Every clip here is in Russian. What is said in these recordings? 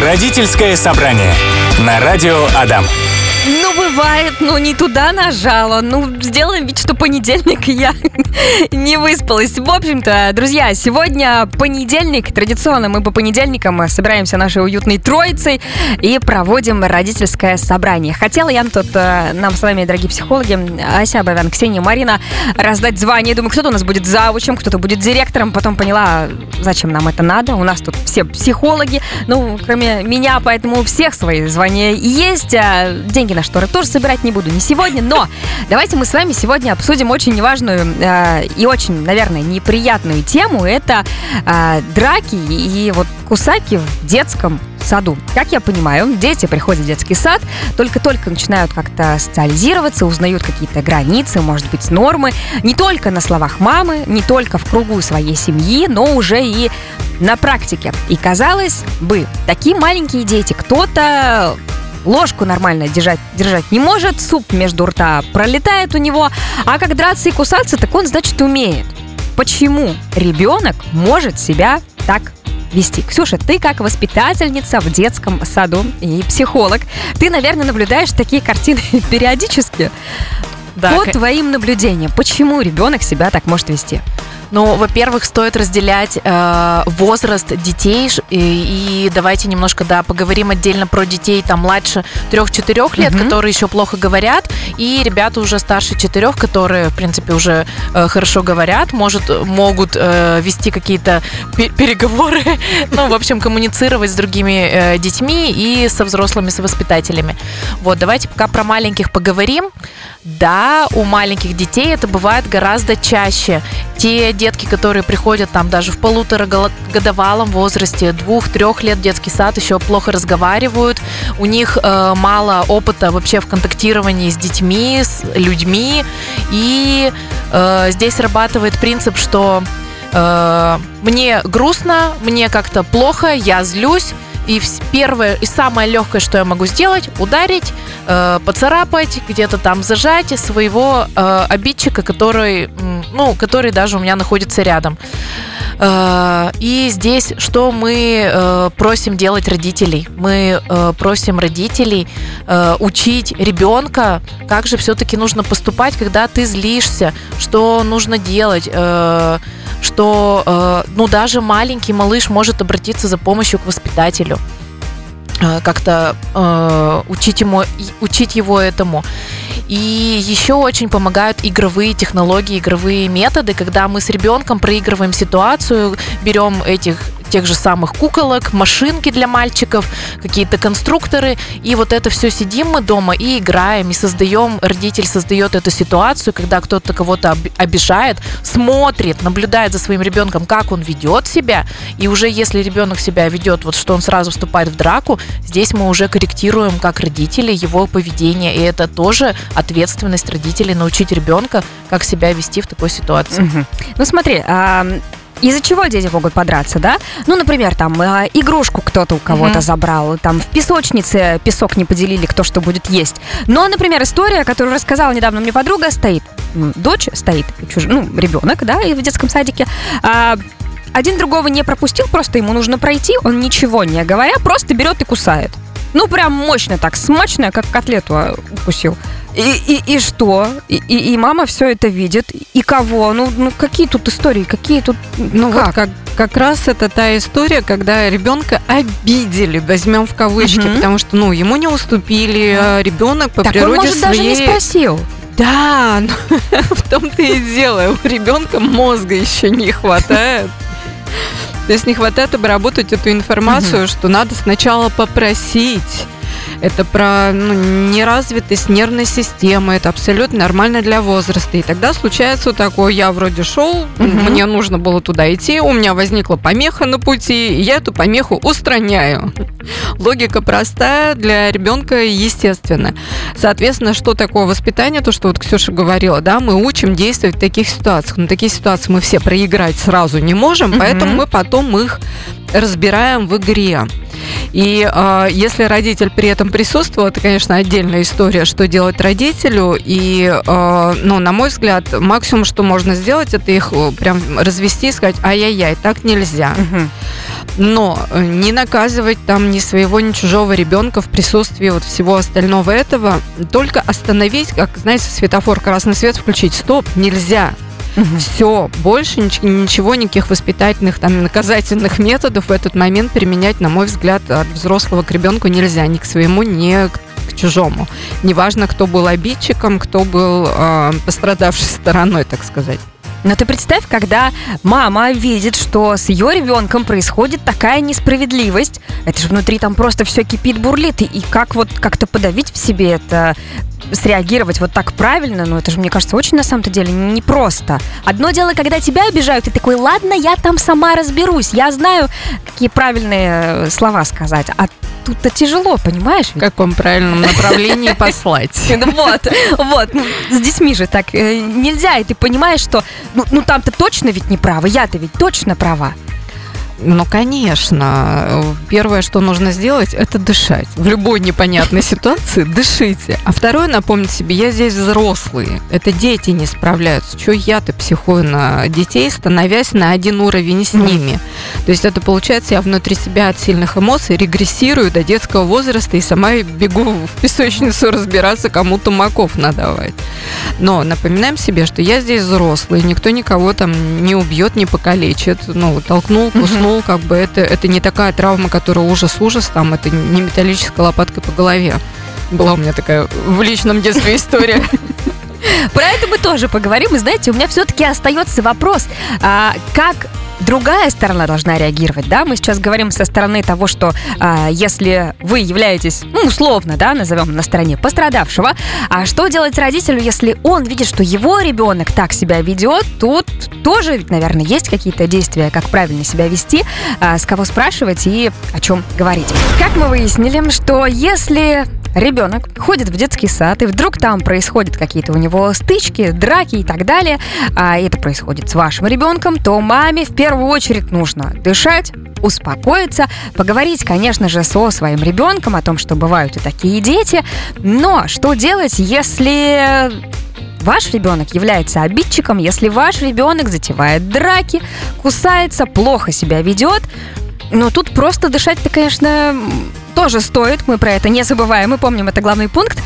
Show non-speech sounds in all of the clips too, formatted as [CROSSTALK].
Родительское собрание на радио Адам. Ну, бывает, ну не туда нажала. Ну, сделаем вид, что понедельник, я [LAUGHS] не выспалась. В общем-то, друзья, сегодня понедельник. Традиционно мы по понедельникам собираемся нашей уютной троицей и проводим родительское собрание. Хотела я тут э, нам с вами, дорогие психологи, Ася Бавян, Ксения, Марина, раздать звание. Думаю, кто-то у нас будет завучем, кто-то будет директором. Потом поняла, зачем нам это надо. У нас тут все психологи, ну, кроме меня, поэтому у всех свои звания есть. А деньги на шторы тоже собирать не буду не сегодня, но давайте мы с вами сегодня обсудим очень важную э, и очень, наверное, неприятную тему. Это э, драки и вот кусаки в детском саду. Как я понимаю, дети приходят в детский сад, только-только начинают как-то социализироваться, узнают какие-то границы, может быть, нормы, не только на словах мамы, не только в кругу своей семьи, но уже и на практике. И казалось бы, такие маленькие дети, кто-то ложку нормально держать, держать не может, суп между рта пролетает у него, а как драться и кусаться, так он, значит, умеет. Почему ребенок может себя так вести. Ксюша, ты как воспитательница в детском саду и психолог, ты, наверное, наблюдаешь такие картины [LAUGHS] периодически. Да, По твоим наблюдениям, почему ребенок себя так может вести? Ну, во-первых, стоит разделять э, возраст детей и, и давайте немножко, да, поговорим отдельно про детей там младше 3-4 лет, угу. которые еще плохо говорят, и ребята уже старше 4, которые, в принципе, уже э, хорошо говорят, может, могут э, вести какие-то переговоры, [LAUGHS] ну, в общем, коммуницировать с другими э, детьми и со взрослыми, с воспитателями. Вот, давайте пока про маленьких поговорим. Да, у маленьких детей это бывает гораздо чаще. Те детки, которые приходят там даже в полуторагодовалом возрасте, двух-трех лет детский сад, еще плохо разговаривают. У них э, мало опыта вообще в контактировании с детьми, с людьми. И э, здесь срабатывает принцип, что э, мне грустно, мне как-то плохо, я злюсь. И первое и самое легкое, что я могу сделать, ударить, э, поцарапать, где-то там зажать своего э, обидчика, который, ну, который даже у меня находится рядом. Э, и здесь что мы э, просим делать родителей? Мы э, просим родителей э, учить ребенка, как же все-таки нужно поступать, когда ты злишься, что нужно делать. Э, что э, ну даже маленький малыш может обратиться за помощью к воспитателю э, как-то э, учить ему учить его этому. И еще очень помогают игровые технологии, игровые методы, когда мы с ребенком проигрываем ситуацию, берем этих тех же самых куколок, машинки для мальчиков, какие-то конструкторы. И вот это все сидим мы дома и играем, и создаем, родитель создает эту ситуацию, когда кто-то кого-то обижает, смотрит, наблюдает за своим ребенком, как он ведет себя. И уже если ребенок себя ведет, вот что он сразу вступает в драку, здесь мы уже корректируем как родители его поведение. И это тоже ответственность родителей научить ребенка, как себя вести в такой ситуации. Ну смотри, а, из-за чего дети могут подраться, да? Ну, например, там э, игрушку кто-то у кого-то mm-hmm. забрал, там в песочнице песок не поделили, кто что будет есть. Но, например, история, которую рассказала недавно мне подруга, стоит, дочь стоит, чуж... ну, ребенок, да, и в детском садике. А, один другого не пропустил, просто ему нужно пройти, он ничего не говоря, просто берет и кусает. Ну, прям мощно так, смачно, как котлету а, укусил. И, и, и что? И, и, и мама все это видит. И кого? Ну, ну какие тут истории? Какие тут... Ну, как? Вот как, как раз это та история, когда ребенка обидели, возьмем в кавычки, угу. потому что, ну, ему не уступили, а ребенок по так природе он, может, своей... даже не спросил. Да, [LAUGHS] в том-то и дело. У ребенка мозга еще не хватает. То есть не хватает обработать эту информацию, что надо сначала попросить это про ну, неразвитость нервной системы, это абсолютно нормально для возраста. И тогда случается вот такое, я вроде шел, угу. мне нужно было туда идти, у меня возникла помеха на пути, и я эту помеху устраняю. Логика простая, для ребенка естественно. Соответственно, что такое воспитание, то, что вот Ксюша говорила, да, мы учим действовать в таких ситуациях. Но такие ситуации мы все проиграть сразу не можем, угу. поэтому мы потом их разбираем в игре. И э, если родитель при этом присутствовал, это, конечно, отдельная история, что делать родителю. И, э, ну, на мой взгляд, максимум, что можно сделать, это их э, прям развести и сказать, ай-яй-яй, так нельзя. Но э, не наказывать там ни своего, ни чужого ребенка в присутствии вот всего остального этого. Только остановить, как, знаете, светофор, красный свет включить. Стоп, нельзя. Мгм. Все, больше нич- ничего, никаких воспитательных, там, наказательных методов в этот момент применять, на мой взгляд, от взрослого к ребенку нельзя, ни к своему, ни к чужому. Неважно, кто был обидчиком, кто был э, пострадавшей стороной, так сказать. Но ты представь, когда мама видит, что с ее ребенком происходит такая несправедливость, это же внутри там просто все кипит, бурлит, и, как вот как-то подавить в себе это, среагировать вот так правильно, ну это же, мне кажется, очень на самом-то деле непросто. Одно дело, когда тебя обижают, ты такой, ладно, я там сама разберусь, я знаю, какие правильные э, слова сказать, а тут-то тяжело, понимаешь? В каком правильном направлении [LAUGHS] послать. [LAUGHS] Вот, вот, ну, с детьми же так э, нельзя, и ты понимаешь, что, ну, ну там-то точно ведь не права, я-то ведь точно права. Ну, конечно. Первое, что нужно сделать, это дышать. В любой непонятной ситуации дышите. А второе, напомнить себе, я здесь взрослый. Это дети не справляются. Чего я-то психую на детей, становясь на один уровень с ними? То есть это получается, я внутри себя от сильных эмоций регрессирую до детского возраста и сама бегу в песочницу разбираться, кому тумаков надавать. Но напоминаем себе, что я здесь взрослый, никто никого там не убьет, не покалечит. Ну, толкнул, куснул, как бы это, это не такая травма, которая ужас-ужас, там, это не металлической лопаткой по голове. Была у меня такая в личном детстве история. [LAUGHS] Про это мы тоже поговорим. И знаете, у меня все-таки остается вопрос, а, как другая сторона должна реагировать, да? Мы сейчас говорим со стороны того, что а, если вы являетесь, ну, условно, да, назовем на стороне пострадавшего, а что делать родителю, если он видит, что его ребенок так себя ведет, тут тоже, ведь, наверное, есть какие-то действия, как правильно себя вести, а, с кого спрашивать и о чем говорить. Как мы выяснили, что если ребенок ходит в детский сад, и вдруг там происходят какие-то у него стычки, драки и так далее, а это происходит с вашим ребенком, то маме в первую очередь нужно дышать, успокоиться, поговорить, конечно же, со своим ребенком о том, что бывают и такие дети, но что делать, если ваш ребенок является обидчиком, если ваш ребенок затевает драки, кусается, плохо себя ведет, но тут просто дышать-то, конечно, тоже стоит. Мы про это не забываем. Мы помним, это главный пункт.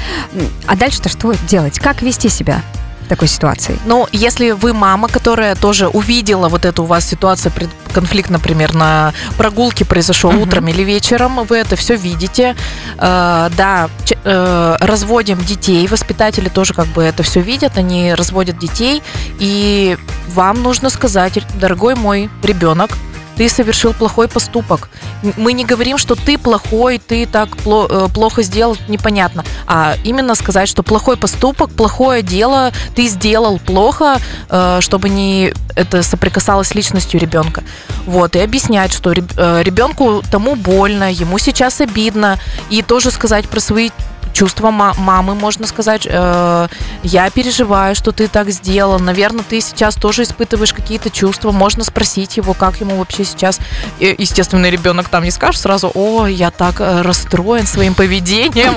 А дальше-то что делать? Как вести себя в такой ситуации? Ну, если вы мама, которая тоже увидела вот эту у вас ситуацию, конфликт, например, на прогулке произошел Мгм. утром или вечером, вы это все видите, э, да, э, разводим детей, воспитатели тоже как бы это все видят, они разводят детей, и вам нужно сказать, дорогой мой ребенок, ты совершил плохой поступок. Мы не говорим, что ты плохой, ты так э, плохо сделал, непонятно. А именно сказать, что плохой поступок, плохое дело, ты сделал плохо, э, чтобы не это соприкасалось с личностью ребенка. Вот, и объяснять, что э, ребенку тому больно, ему сейчас обидно, и тоже сказать про свои чувства ма- мамы, можно сказать, э, я переживаю, что ты так сделал, наверное, ты сейчас тоже испытываешь какие-то чувства, можно спросить его, как ему вообще сейчас, естественно, ребенок там не скажет сразу, о, я так э, расстроен своим поведением,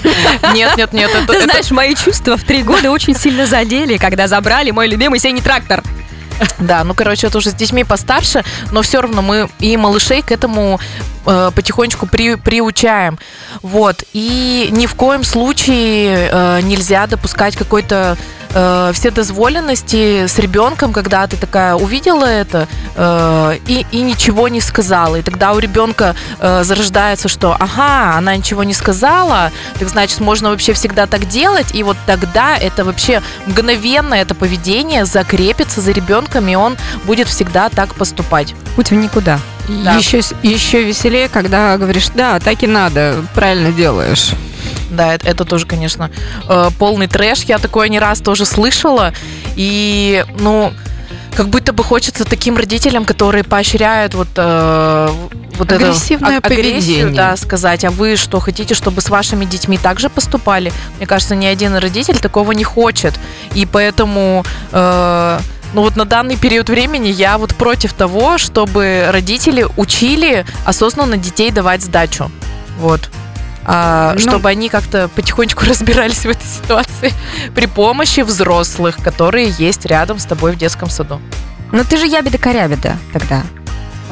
нет, нет, нет, Ты знаешь, мои чувства в три года очень сильно задели, когда забрали мой любимый синий трактор. Да, ну, короче, это уже с детьми постарше, но все равно мы и малышей к этому э, потихонечку при, приучаем. Вот. И ни в коем случае э, нельзя допускать какой-то э, вседозволенности с ребенком, когда ты такая увидела это э, и, и ничего не сказала. И тогда у ребенка э, зарождается, что ага, она ничего не сказала, так значит, можно вообще всегда так делать, и вот тогда это вообще мгновенно это поведение закрепится за ребенком, и он будет всегда так поступать. Путь в никуда. Да. Еще, еще веселее, когда говоришь, да, так и надо, правильно делаешь. Да, это, это тоже, конечно, э, полный трэш. Я такое не раз тоже слышала. И, ну, как будто бы хочется таким родителям, которые поощряют вот, э, вот это Агрессивное а- агрессию, поведение. да, сказать. А вы что, хотите, чтобы с вашими детьми также поступали? Мне кажется, ни один родитель такого не хочет. И поэтому... э, ну вот на данный период времени я вот против того, чтобы родители учили осознанно детей давать сдачу. Вот. А, Ну. чтобы они как-то потихонечку [LAUGHS] разбирались в этой ситуации [LAUGHS] при помощи взрослых, которые есть рядом с тобой в детском саду. Ну ты же ябеда-корябеда тогда.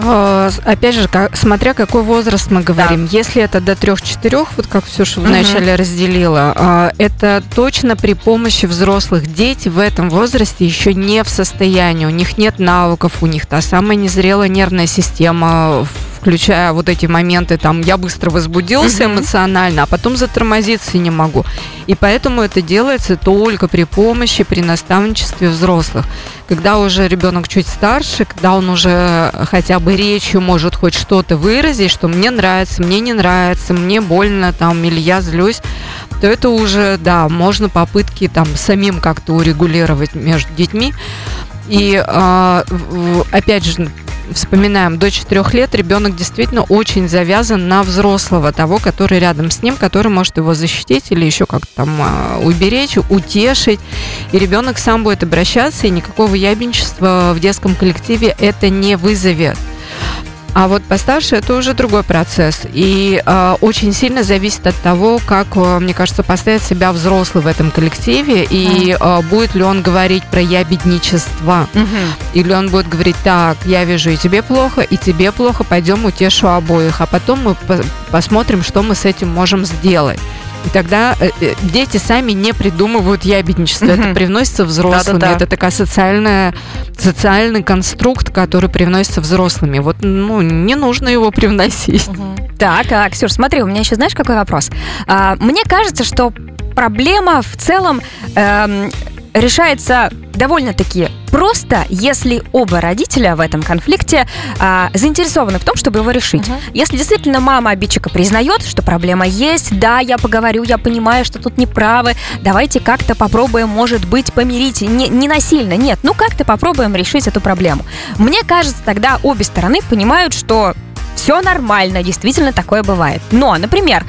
А, Опять же, ка- смотря какой возраст мы говорим. Если это до 3-4, вот как Ксюша Мгм. вначале разделила, а, это точно при помощи взрослых. Дети в этом возрасте еще не в состоянии, у них нет навыков, у них та самая незрелая нервная система, включая вот эти моменты, там, я быстро возбудился эмоционально, а потом затормозиться не могу. И поэтому это делается только при помощи, при наставничестве взрослых. Когда уже ребенок чуть старше, когда он уже хотя бы речью может хоть что-то выразить, что мне нравится, мне не нравится, мне больно там или я злюсь, то это уже, да, можно попытки там самим как-то урегулировать между детьми. И а, опять же, вспоминаем, до 4 лет ребенок действительно очень завязан на взрослого, того, который рядом с ним, который может его защитить или еще как-то там а, уберечь, утешить. И ребенок сам будет обращаться, и никакого ябенчества в детском коллективе это не вызовет. А вот постарше это уже другой процесс. И э, очень сильно зависит от того, как, э, мне кажется, поставит себя взрослый в этом коллективе, и э, будет ли он говорить про ябедничество. Или он будет говорить, так, я вижу и тебе плохо, и тебе плохо, пойдем утешу обоих, а потом мы по- посмотрим, что мы с этим можем сделать. И тогда э, э, дети сами не придумывают ябедничество, это Мгм. привносится взрослыми, это такая социальная, социальный конструкт, который привносится взрослыми. Вот, ну, не нужно его привносить. Так, а, Ксюш, смотри, у меня еще знаешь, какой вопрос? А, мне кажется, что проблема в целом эм, решается довольно-таки просто, если оба родителя в этом конфликте а, заинтересованы в том, чтобы его решить. Мгм. Если действительно мама обидчика признает, что проблема есть, да, я поговорю, я понимаю, что тут неправы, давайте как-то попробуем, может быть, помирить, не, не насильно, нет, ну как-то попробуем решить эту проблему. Мне кажется, тогда обе стороны понимают, что все нормально, действительно такое бывает. Но, например,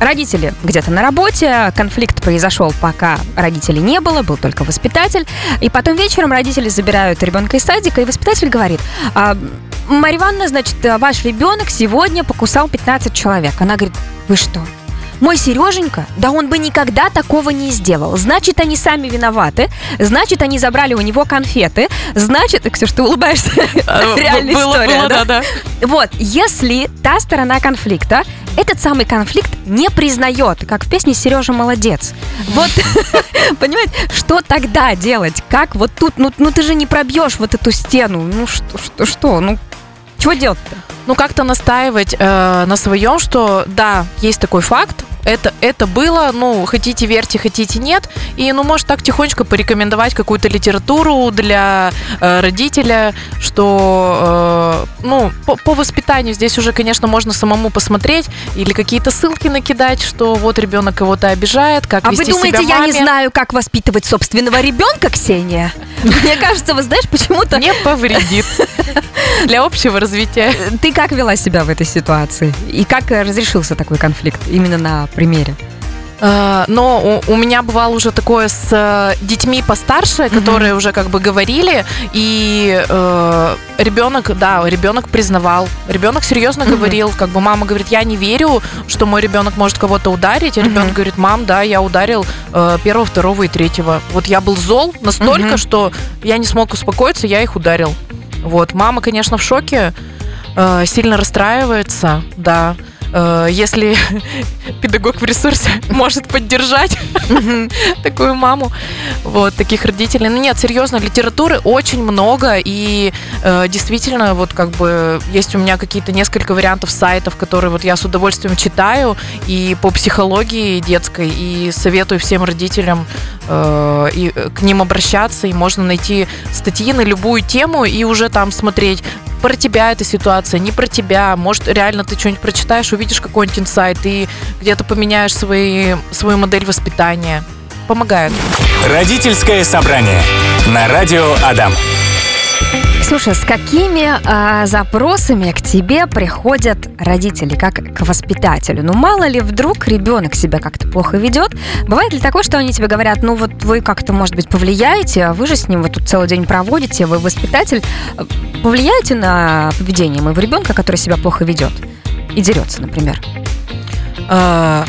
родители где-то на работе, конфликт произошел, пока родителей не было, был только воспитатель, и потом вечером родители забирают ребенка из садика, и воспитатель говорит, «А, Марья Ивановна, значит, ваш ребенок сегодня покусал 15 человек. Она говорит, вы что? Мой Сереженька, да он бы никогда такого не сделал. Значит, они сами виноваты. Значит, они забрали у него конфеты. Значит, [LAUGHS] Ксюш, ты улыбаешься. [LAUGHS] [LAUGHS] Реальная было, история, да, да. Вот, если та сторона конфликта этот самый конфликт не признает, как в песне Сережа молодец. Вот, понимаете, что тогда делать? Как вот тут, ну, ну ты же не пробьешь вот эту стену. Ну что, что, что? Ну, чего делать-то? Ну, как-то настаивать э, на своем, что да, есть такой факт, это, это было, ну, хотите верьте, хотите нет. И, ну, может, так тихонечко порекомендовать какую-то литературу для э, родителя, что, э, ну, по, по воспитанию здесь уже, конечно, можно самому посмотреть или какие-то ссылки накидать, что вот ребенок кого-то обижает, как А вы вести думаете, себя я не знаю, как воспитывать собственного ребенка, Ксения? Мне кажется, вы знаешь, почему-то Не повредит [LAUGHS] для общего развития. ты как вела себя в этой ситуации? И как э, разрешился такой конфликт именно на примере? Э, Но у, меня бывало уже такое с э, детьми постарше, которые уже как бы говорили, и э, ребенок, да, ребенок признавал, ребенок серьезно Мгм. говорил, как бы мама говорит, я не верю, что мой ребенок может кого-то ударить, а Мгм. ребенок говорит, мам, да, я ударил э, первого, второго и третьего. Вот я был зол настолько, Мгм. что я не смог успокоиться, я их ударил. Вот, мама, конечно, в шоке, э, сильно расстраивается, да. Э, Если [LAUGHS] педагог в ресурсе [LAUGHS] может поддержать [LAUGHS] такую маму, вот, таких родителей. Ну нет, серьезно, литературы очень много, и э, действительно, вот как бы есть у меня какие-то несколько вариантов сайтов, которые вот я с удовольствием читаю, и по психологии детской, и советую всем родителям э, и э, к ним обращаться, и можно найти статьи на любую тему и уже там смотреть, про тебя эта ситуация, не про тебя. Может, реально ты что-нибудь прочитаешь, увидишь какой-нибудь инсайт и где-то поменяешь свои, свою модель воспитания. Помогает. Родительское собрание на радио Адам. Слушай, с какими а, запросами к тебе приходят родители, как к воспитателю? Ну, мало ли, вдруг ребенок себя как-то плохо ведет. Бывает ли такое, что они тебе говорят, ну вот вы как-то, может быть, повлияете, а вы же с ним вот тут целый день проводите, вы воспитатель, э, повлияете на поведение моего ребенка, который себя плохо ведет? и дерется, например? А,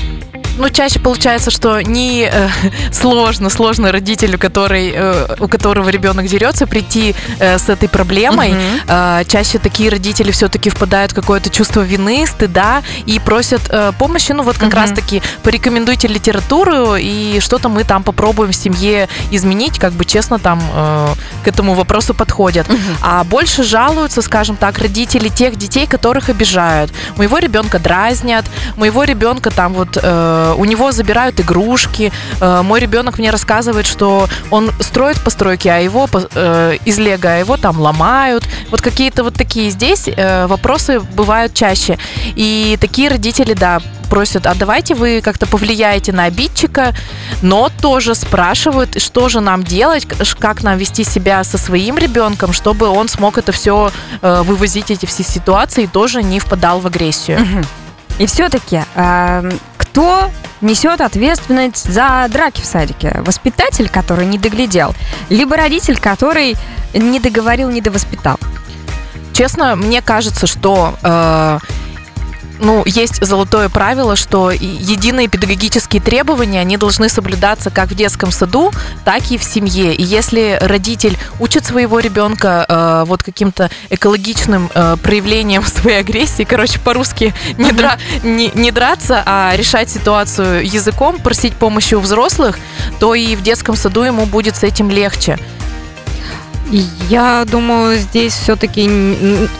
ну, чаще получается, что не э, [LAUGHS] сложно, сложно родителю, который, э, у которого ребенок дерется, прийти э, с этой проблемой. Мгм. Э, чаще такие родители все-таки впадают в какое-то чувство вины, стыда и просят э, помощи. Ну, вот как Мгм. раз-таки порекомендуйте литературу, и что-то мы там попробуем в семье изменить, как бы честно там э, к этому вопросу подходят. А больше жалуются, скажем так, родители тех детей, которых обижают. Моего ребенка дразнят, моего ребенка там вот э, у него забирают игрушки. Э, мой ребенок мне рассказывает, что он строит постройки, а его э, из лего, а его там ломают. Вот какие-то вот такие здесь э, вопросы бывают чаще. И такие родители, да, просят, а давайте вы как-то повлияете на обидчика, но тоже спрашивают, что же нам делать, как нам вести себя со своим ребенком, чтобы он смог это все вывозить, эти все ситуации, и тоже не впадал в агрессию. И все-таки, кто несет ответственность за драки в садике? Воспитатель, который не доглядел, либо родитель, который не договорил, не довоспитал? Честно, мне кажется, что э, ну, есть золотое правило, что единые педагогические требования, они должны соблюдаться как в детском саду, так и в семье. И если родитель учит своего ребенка э, вот каким-то экологичным э, проявлением [LAUGHS] своей агрессии, короче, по-русски не, дра- не, не драться, а решать ситуацию языком, просить помощи у взрослых, то и в детском саду ему будет с этим легче. Я думаю, здесь все-таки,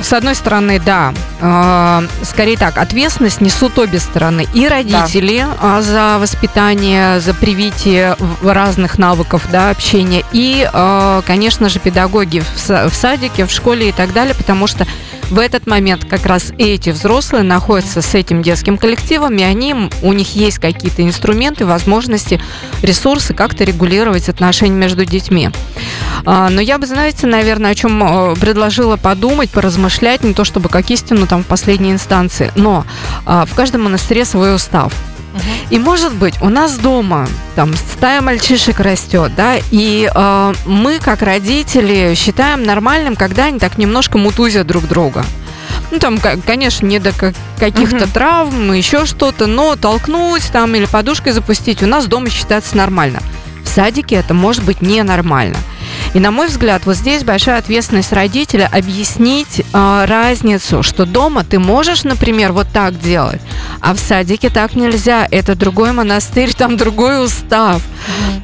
с одной стороны, да, э, скорее так, ответственность несут обе стороны. И родители а, за воспитание, за привитие разных навыков да, общения, и, э, конечно же, педагоги в садике, в школе и так далее, потому что в этот момент как раз эти взрослые находятся с этим детским коллективом, и они, у них есть какие-то инструменты, возможности, ресурсы как-то регулировать отношения между детьми. А, Но я бы, знаете, наверное, о чем э, предложила подумать, поразмышлять, не то чтобы как истину там в последней инстанции, но а, в каждом монастыре свой устав. И может быть у нас дома там стая мальчишек растет, да, и э, мы как родители считаем нормальным, когда они так немножко мутузят друг друга. Ну, там, конечно, не до ка- каких-то Мгм. травм, еще что-то, но толкнуть там или подушкой запустить у нас дома считается нормально. В садике это может быть ненормально. И, на мой взгляд, вот здесь большая ответственность родителя объяснить э, разницу, что дома ты можешь, например, вот так делать, а в садике так нельзя. Это другой монастырь, там другой устав.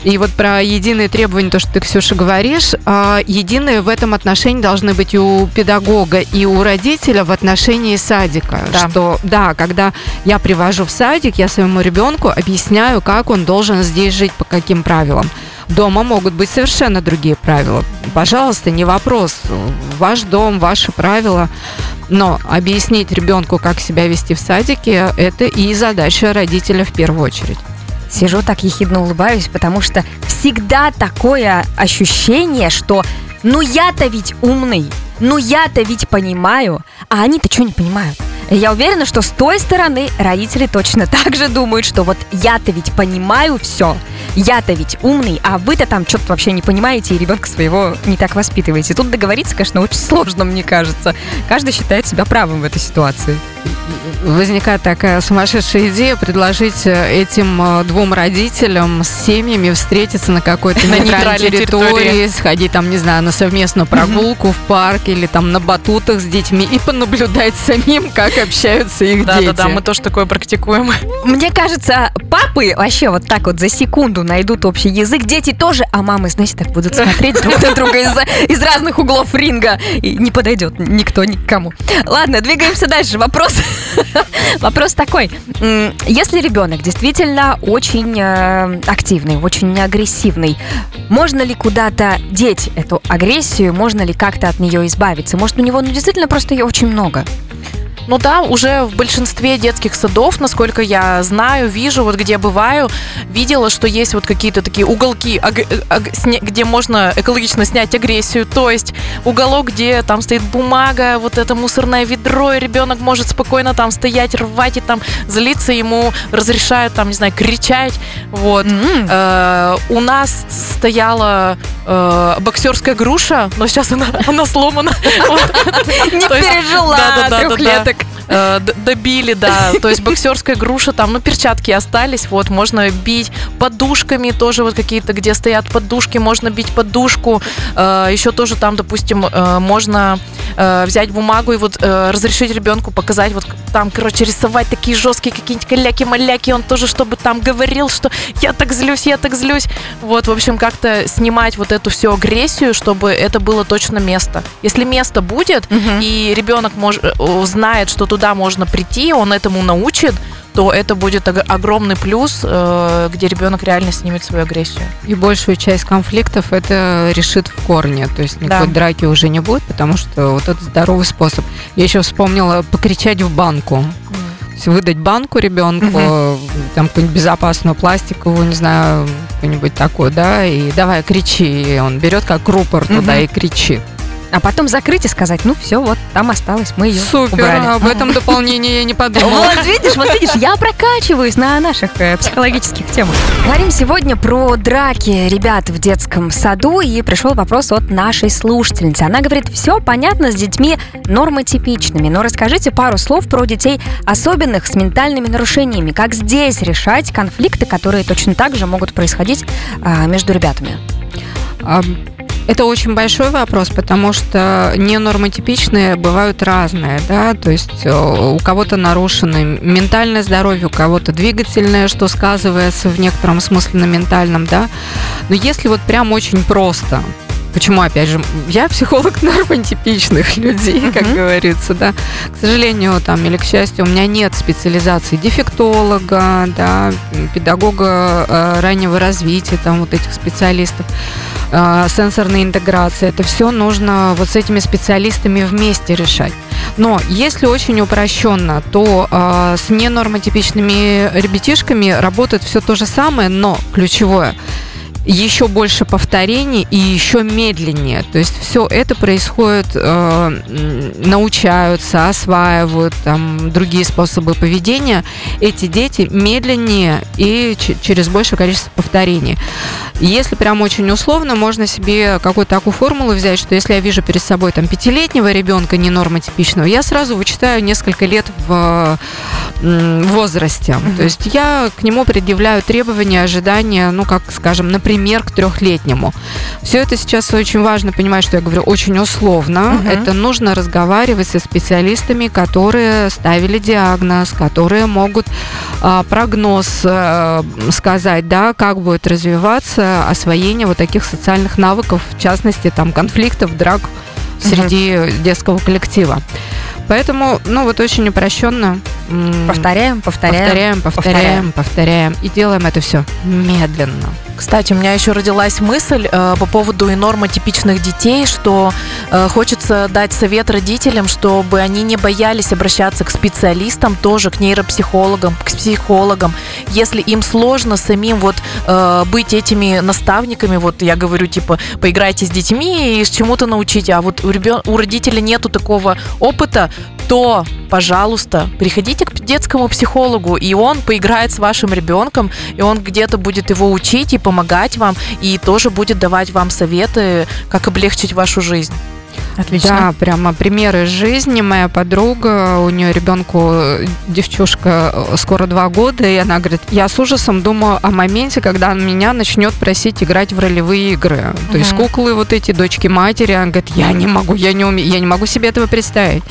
И вот про единые требования, то, что ты, Ксюша, говоришь, а, единые в этом отношении должны быть и у педагога, и у родителя в отношении садика. Да. Что, да, когда я привожу в садик, я своему ребенку объясняю, как он должен здесь жить, по каким правилам. Дома могут быть совершенно другие правила. Пожалуйста, не вопрос. Ваш дом, ваши правила. Но объяснить ребенку, как себя вести в садике, это и задача родителя в первую очередь. Сижу так ехидно улыбаюсь, потому что всегда такое ощущение, что ну я-то ведь умный, ну я-то ведь понимаю, а они-то что не понимают. Я уверена, что с той стороны родители точно так же думают, что вот я-то ведь понимаю все, я-то ведь умный, а вы-то там что-то вообще не понимаете и ребенка своего не так воспитываете. Тут договориться, конечно, очень [LAUGHS] сложно, мне кажется. Каждый считает себя правым в этой ситуации. возникает такая сумасшедшая идея предложить э, этим э, двум родителям с семьями встретиться на какой-то [LAUGHS] На нейтральной территории. сходить там, не знаю, на совместную прогулку в парк или там на батутах с детьми и понаблюдать самим, как общаются их дети. Да-да-да, мы тоже такое практикуем. Мне кажется, папы вообще вот так вот за секунду найдут общий язык. Дети тоже, а мамы, знаете, так будут смотреть друг на друга из, из разных углов ринга. И не подойдет никто никому. Ладно, двигаемся дальше. Вопрос, вопрос такой. Если ребенок действительно очень э, активный, очень агрессивный, можно ли куда-то деть эту агрессию? Можно ли как-то от нее избавиться? Может, у него ну, действительно просто ее очень много? Ну да, уже в большинстве детских садов, насколько я знаю, вижу, вот где бываю, видела, что есть вот какие-то такие уголки, где можно экологично снять агрессию. То есть уголок, где там стоит бумага, вот это мусорное ведро, и ребенок может спокойно там стоять, рвать и там злиться, ему разрешают там, не знаю, кричать. Вот. М. Э, у нас стояла э, боксерская груша, но сейчас она, [LAUGHS] она сломана. [LAUGHS] Не пережила да-да-да-да-да. трехлеток. Э, добили, да. То есть боксерская груша, там, ну, перчатки остались, вот, можно бить подушками тоже, вот какие-то, где стоят подушки, можно бить подушку. Э, Еще тоже там, допустим, э, можно э, взять бумагу и вот э, разрешить ребенку показать, вот там, короче, рисовать такие жесткие какие-нибудь каляки-маляки, он тоже, чтобы там говорил, что я так злюсь, я так злюсь. Вот, в общем, как-то снимать вот эту всю агрессию, чтобы это было точно место. Если место будет, и ребенок мож- узнает, что туда можно прийти, он этому научит, то это будет ог- огромный плюс, э, где ребенок реально снимет свою агрессию. И большую часть конфликтов это решит в корне. То есть никакой Да. драки уже не будет, потому что вот это здоровый способ. Я еще вспомнила покричать в банку. Есть выдать банку ребенку, там какую-нибудь безопасную пластиковую, не знаю, какую-нибудь такую, да, и давай кричи. И он берет как рупор туда Мгм. и кричит. А потом закрыть и сказать, ну все, вот там осталось, мы ее Супер, убрали. об этом дополнении я не подумала. Вот видишь, вот видишь, я прокачиваюсь на наших э, психологических темах. Говорим сегодня про драки ребят в детском саду, и пришел вопрос от нашей слушательницы. Она говорит, все понятно с детьми нормотипичными, но расскажите пару слов про детей особенных с ментальными нарушениями. Как здесь решать конфликты, которые точно так же могут происходить а, между ребятами? Это очень большой вопрос, потому что ненормотипичные бывают разные, да, то есть э, у кого-то нарушено ментальное здоровье, у кого-то двигательное, что сказывается в некотором смысле на ментальном, да, но если вот прям очень просто, Почему, опять же, я психолог [LAUGHS] нормотипичных людей, как Мгм. говорится, да. К сожалению, там, или к счастью, у меня нет специализации дефектолога, да, педагога э, раннего развития, там, вот этих специалистов, э, сенсорной интеграции. Это все нужно вот с этими специалистами вместе решать. Но если очень упрощенно, то э, с ненормотипичными ребятишками работает все то же самое, но ключевое еще больше повторений и еще медленнее. То есть все это происходит, э, научаются, осваивают там, другие способы поведения. Эти дети медленнее и через большее количество повторений. Если прям очень условно, можно себе какую-то такую формулу взять, что если я вижу перед собой там пятилетнего ребенка ненормотипичного, я сразу вычитаю несколько лет в м, возрасте. То есть я к нему предъявляю требования, ожидания, ну, как, скажем, например, к трехлетнему. Все это сейчас очень важно понимать, что я говорю очень условно. Мгм. Это нужно разговаривать со специалистами, которые ставили диагноз, которые могут а, прогноз э, сказать, да, как будет развиваться освоение вот таких социальных навыков, в частности, там, конфликтов, драк среди детского коллектива. Поэтому, ну, вот очень упрощенно. м, Повторяем, повторяем. повторяем, повторяем, повторяем. И делаем это все медленно. Кстати, у меня еще родилась мысль э, по поводу и нормотипичных детей, что э, хочется дать совет родителям, чтобы они не боялись обращаться к специалистам, тоже к нейропсихологам, к психологам. Если им сложно самим вот э, быть этими наставниками, вот я говорю, типа, поиграйте с детьми и с чему-то научите, а вот у, ребен... у родителя нету такого опыта, то, пожалуйста, приходите к детскому психологу, и он поиграет с вашим ребенком, и он где-то будет его учить и помогать вам, и тоже будет давать вам советы, как облегчить вашу жизнь. Отлично. Да, прямо примеры из жизни. Моя подруга, у нее ребенку э, девчушка э, скоро два года, и она говорит, я с ужасом думаю о моменте, когда он меня начнет просить играть в ролевые игры. То есть куклы вот эти, дочки матери, она говорит, я не могу, я не умею, я не могу себе этого представить.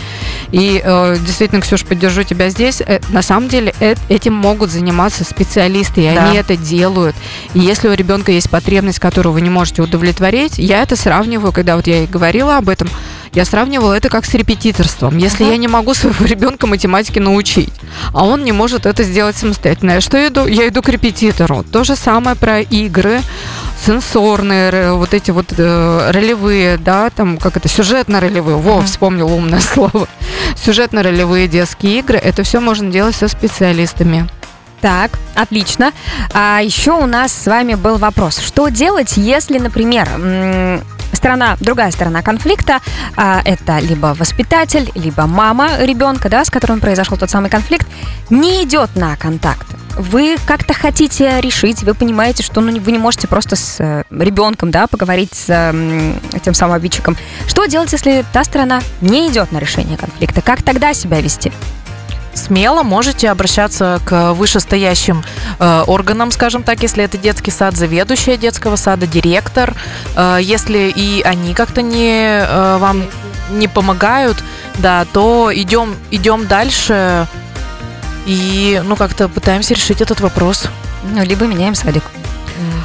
И э, действительно, Ксюш, поддержу тебя здесь. Э, на самом деле э- этим могут заниматься специалисты, и Да. они это делают. И если у ребенка есть потребность, которую вы не можете удовлетворить, я это сравниваю, когда вот я и говорила об этом, я сравнивала это как с репетиторством. Если Ага. я не могу своего ребенка математике научить, а он не может это сделать самостоятельно, я что я иду? Я иду к репетитору. То же самое про игры, сенсорные, вот эти вот э, ролевые, да, там, как это, сюжетно-ролевые. Во, Мгм. вспомнил умное [LAUGHS] слово. Сюжетно-ролевые детские игры, это все можно делать со специалистами. Так, отлично. А еще у нас с вами был вопрос. Что делать, если, например, сторона, другая сторона конфликта, а, это либо воспитатель, либо мама ребенка, да, с которым произошел тот самый конфликт, не идет на контакт. Вы как-то хотите решить, вы понимаете, что ну, вы не можете просто с э, ребенком да, поговорить с м, этим самым обидчиком. Что делать, если та сторона не идет на решение конфликта? Как тогда себя вести? смело можете обращаться к вышестоящим э, органам, скажем так, если это детский сад, заведующая детского сада, директор. Э, если и они как-то не э, вам не помогают, да, то идем, идем дальше и, ну, как-то пытаемся решить этот вопрос. Ну, либо меняем садик.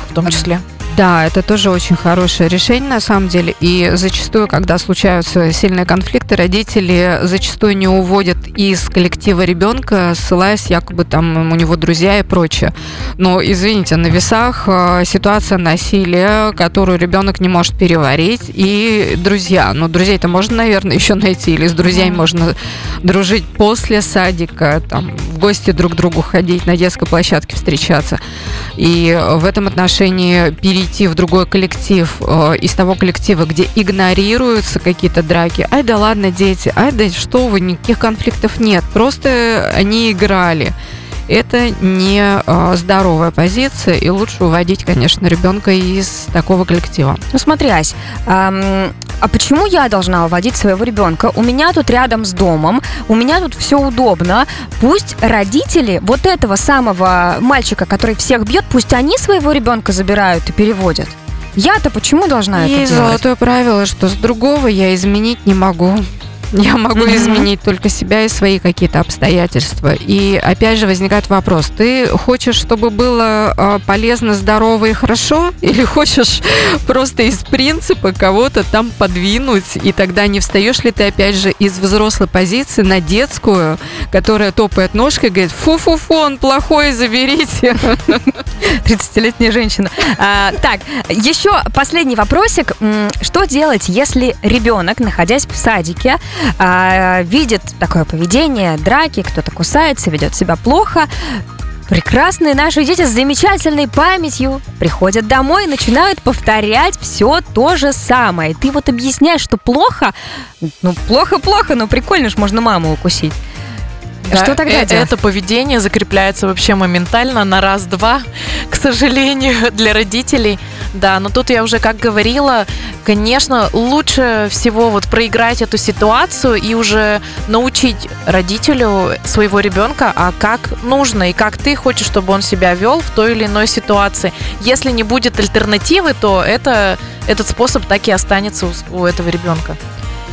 В том числе. Да, это тоже очень хорошее решение на самом деле. И зачастую, когда случаются сильные конфликты, родители зачастую не уводят из коллектива ребенка, ссылаясь якобы там у него друзья и прочее. Но извините, на весах э, ситуация насилия, которую ребенок не может переварить, и друзья. Ну, друзей-то можно, наверное, еще найти, или с друзьями можно дружить после садика, там, в гости друг к другу ходить, на детской площадке встречаться. И в этом отношении перейти перейти в другой коллектив э, из того коллектива, где игнорируются какие-то драки. Ай да ладно, дети, ай да что вы, никаких конфликтов нет. Просто они играли это не э, здоровая позиция, и лучше уводить, конечно, ребенка из такого коллектива. Ну смотри, Ась, эм, а почему я должна уводить своего ребенка? У меня тут рядом с домом, у меня тут все удобно. Пусть родители вот этого самого мальчика, который всех бьет, пусть они своего ребенка забирают и переводят. Я-то почему должна и это делать? золотое правило, что с другого я изменить не могу. Я могу mm-hmm. изменить только себя и свои какие-то обстоятельства. И опять же возникает вопрос: ты хочешь, чтобы было э, полезно, здорово и хорошо, или хочешь [LAUGHS] просто из принципа кого-то там подвинуть, и тогда не встаешь ли ты опять же из взрослой позиции на детскую, которая топает ножкой и говорит: фу-фу-фу, он плохой, заберите. [LAUGHS] 30-летняя женщина. А, так, еще последний вопросик. Что делать, если ребенок, находясь в садике, а, видит такое поведение, драки, кто-то кусается, ведет себя плохо, Прекрасные наши дети с замечательной памятью приходят домой и начинают повторять все то же самое. Ты вот объясняешь, что плохо, ну плохо-плохо, но прикольно же можно маму укусить. Да, что тогда э- делать? Это поведение закрепляется вообще моментально на раз-два, [LAUGHS] к сожалению, [LAUGHS] для родителей. Да, но тут я уже как говорила, конечно, лучше всего вот проиграть эту ситуацию и уже научить родителю своего ребенка, а как нужно и как ты хочешь, чтобы он себя вел в той или иной ситуации. Если не будет альтернативы, то это, этот способ так и останется у, у этого ребенка.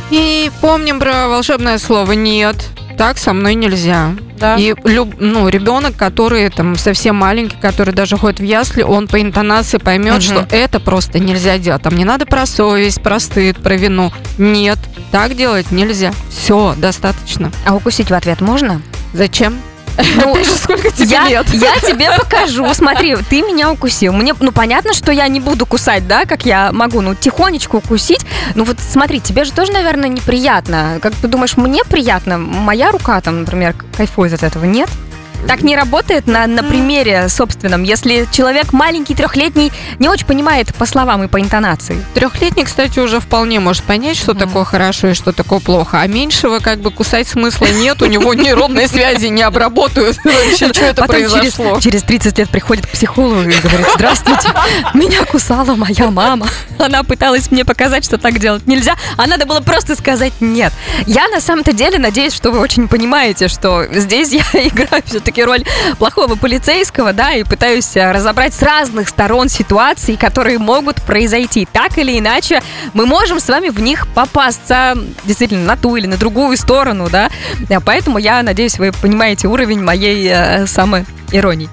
И помним про волшебное слово «нет» так со мной нельзя. Да. И люб, ну, ребенок, который там совсем маленький, который даже ходит в ясли, он по интонации поймет, угу. что это просто нельзя делать. Там не надо про совесть, про стыд, про вину. Нет, так делать нельзя. Все, достаточно. А укусить в ответ можно? Зачем? Ну, же, сколько тебе я, лет? Я тебе покажу. Смотри, ты меня укусил. Мне, ну, понятно, что я не буду кусать, да, как я могу, ну, тихонечко укусить. Ну, вот смотри, тебе же тоже, наверное, неприятно. Как ты думаешь, мне приятно? Моя рука, там, например, кайфует от этого, нет? Так не работает на, на примере собственном, если человек маленький, трехлетний, не очень понимает по словам и по интонации. Трехлетний, кстати, уже вполне может понять, что такое хорошо и что такое плохо. А меньшего как бы кусать смысла нет, у него нейронные связи не обработают. [LAUGHS] Вообще, что это произошло? Через 30 лет приходит к психологу и говорит, здравствуйте, меня кусала моя мама. Она пыталась мне показать, что так делать нельзя, а надо было просто сказать нет. Я на самом-то деле надеюсь, что вы очень понимаете, что здесь я [LAUGHS] играю все-таки все-таки роль плохого полицейского, да, и пытаюсь э, разобрать с разных сторон ситуации, которые могут произойти. Так или иначе, мы можем с вами в них попасться действительно на ту или на другую сторону, да. Э, поэтому я надеюсь, вы понимаете уровень моей э, самой иронии.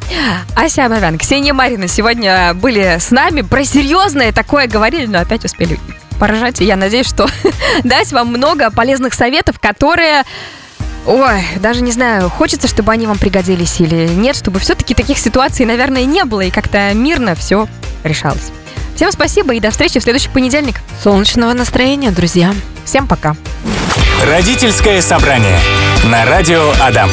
Ася Абавян, Ксения Марина сегодня были с нами. Про серьезное такое говорили, но опять успели поражать. И я надеюсь, что [LAUGHS] дать вам много полезных советов, которые Ой, даже не знаю, хочется, чтобы они вам пригодились или нет, чтобы все-таки таких ситуаций, наверное, не было и как-то мирно все решалось. Всем спасибо и до встречи в следующий понедельник. Солнечного настроения, друзья. Всем пока. Родительское собрание на радио Адам.